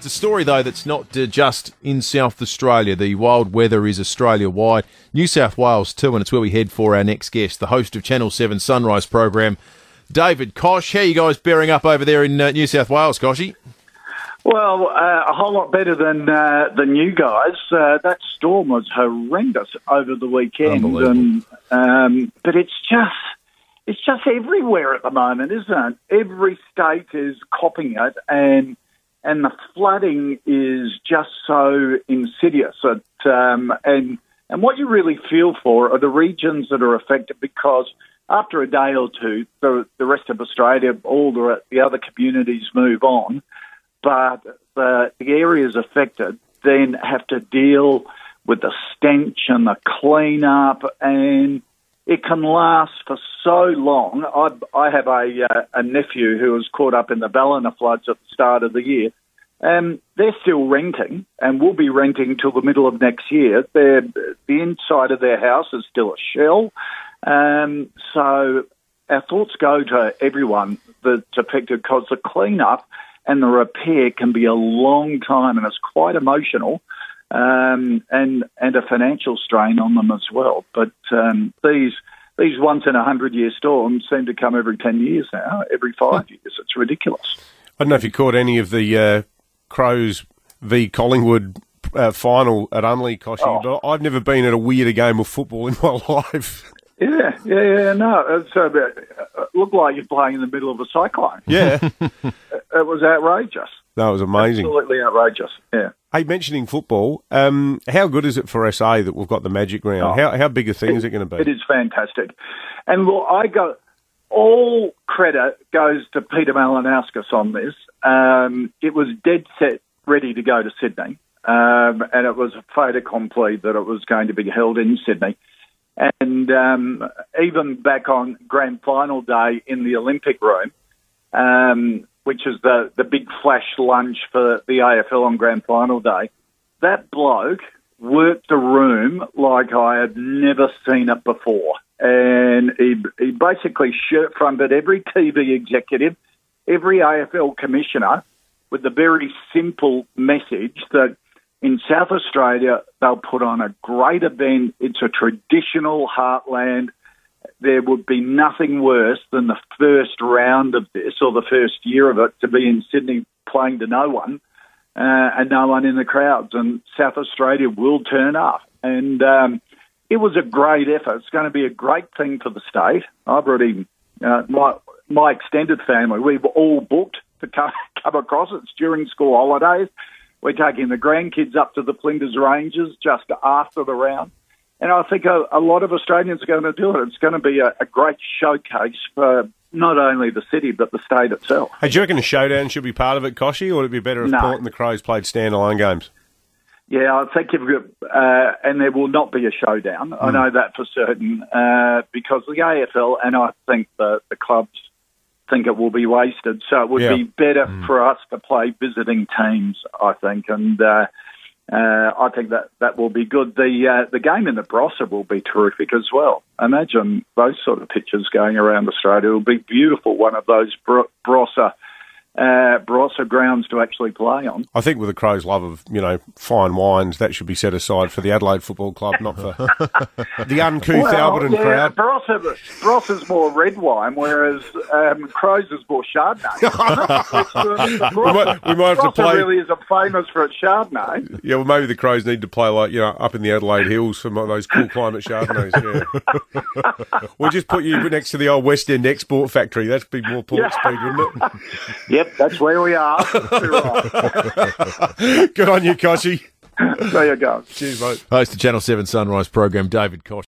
It's a story, though, that's not just in South Australia. The wild weather is Australia wide, New South Wales too, and it's where we head for our next guest, the host of Channel 7 Sunrise program, David Koch. How are you guys bearing up over there in uh, New South Wales, Kochie? Well, uh, a whole lot better than uh, than you guys. Uh, that storm was horrendous over the weekend, and um, but it's just it's just everywhere at the moment, isn't it? Every state is copying it, and and the flooding is just so insidious. Um, and and what you really feel for are the regions that are affected because after a day or two, the, the rest of Australia, all the, the other communities move on, but the, the areas affected then have to deal with the stench and the clean up and it can last for so long. I, I have a, uh, a nephew who was caught up in the Ballina floods at the start of the year. Um, they're still renting and will be renting till the middle of next year. They're, the inside of their house is still a shell. Um, so our thoughts go to everyone that's affected because the cleanup and the repair can be a long time and it's quite emotional um, and and a financial strain on them as well. But um, these these once in a hundred year storms seem to come every ten years now, every five years. It's ridiculous. I don't know if you caught any of the uh, Crows v Collingwood uh, final at Unley, Kochie, oh. but I've never been at a weirder game of football in my life. Yeah, yeah, yeah. No, it's, uh, it looked like you're playing in the middle of a cyclone. Yeah, it was outrageous. That was amazing. Absolutely outrageous. Yeah. Hey, mentioning football, um, how good is it for SA that we've got the Magic Round? Oh, how how big a thing it, is it going to be? It is fantastic, and well, I got all credit goes to Peter Malinauskas on this. Um, it was dead set, ready to go to Sydney, um, and it was a fait accompli that it was going to be held in Sydney. And um, even back on grand final day in the Olympic room, um, which is the, the big flash lunch for the AFL on grand final day, that bloke worked the room like I had never seen it before. And he, he basically shirt fronted every TV executive, every AFL commissioner with the very simple message that in South Australia, they'll put on a great event. It's a traditional heartland. There would be nothing worse than the first round of this or the first year of it to be in Sydney playing to no one uh, and no one in the crowds. And South Australia will turn up. And um, it was a great effort. It's going to be a great thing for the state. I've already, uh, my, my extended family, we were all booked to come, come across. It's during school holidays. We're taking the grandkids up to the Flinders Ranges just after the round. And I think a, a lot of Australians are going to do it. It's going to be a, a great showcase for not only the city but the state itself. Hey, do you reckon a showdown should be part of it, Kochie, or would it be better if no. Port and the Crows played standalone games? Yeah, I think you've got, uh, and there will not be a showdown. Mm. I hmm. know that for certain uh, because the AFL and I think the, the clubs think it will be wasted. So it would yeah. be better mm. for us to play visiting teams, I think, and uh, uh, I think that that will be good. The uh, the game in the Barossa will be terrific as well. Imagine those sort of pitches going around Australia. It will be beautiful. One of those Barossa uh, Barossa grounds to actually play on. I think with the Crows' love of you know fine wines, that should be set aside for the Adelaide Football Club, not for the uncouth well, Alberton yeah, crowd. Barossa, Barossa's more red wine, whereas um, Crows is more Chardonnay. we, might, we might have to play. really isn't famous for its Chardonnay. Yeah, well, maybe the Crows need to play like you know up in the Adelaide Hills for those cool climate Chardonnays. Yeah. we'll just put you next to the old West End export factory. That'd be more port yeah. speed, wouldn't it? Yep, that's where we are. Good on you, Kochie. there you go. Cheers, mate. Host of Channel 7 Sunrise program, David Koch.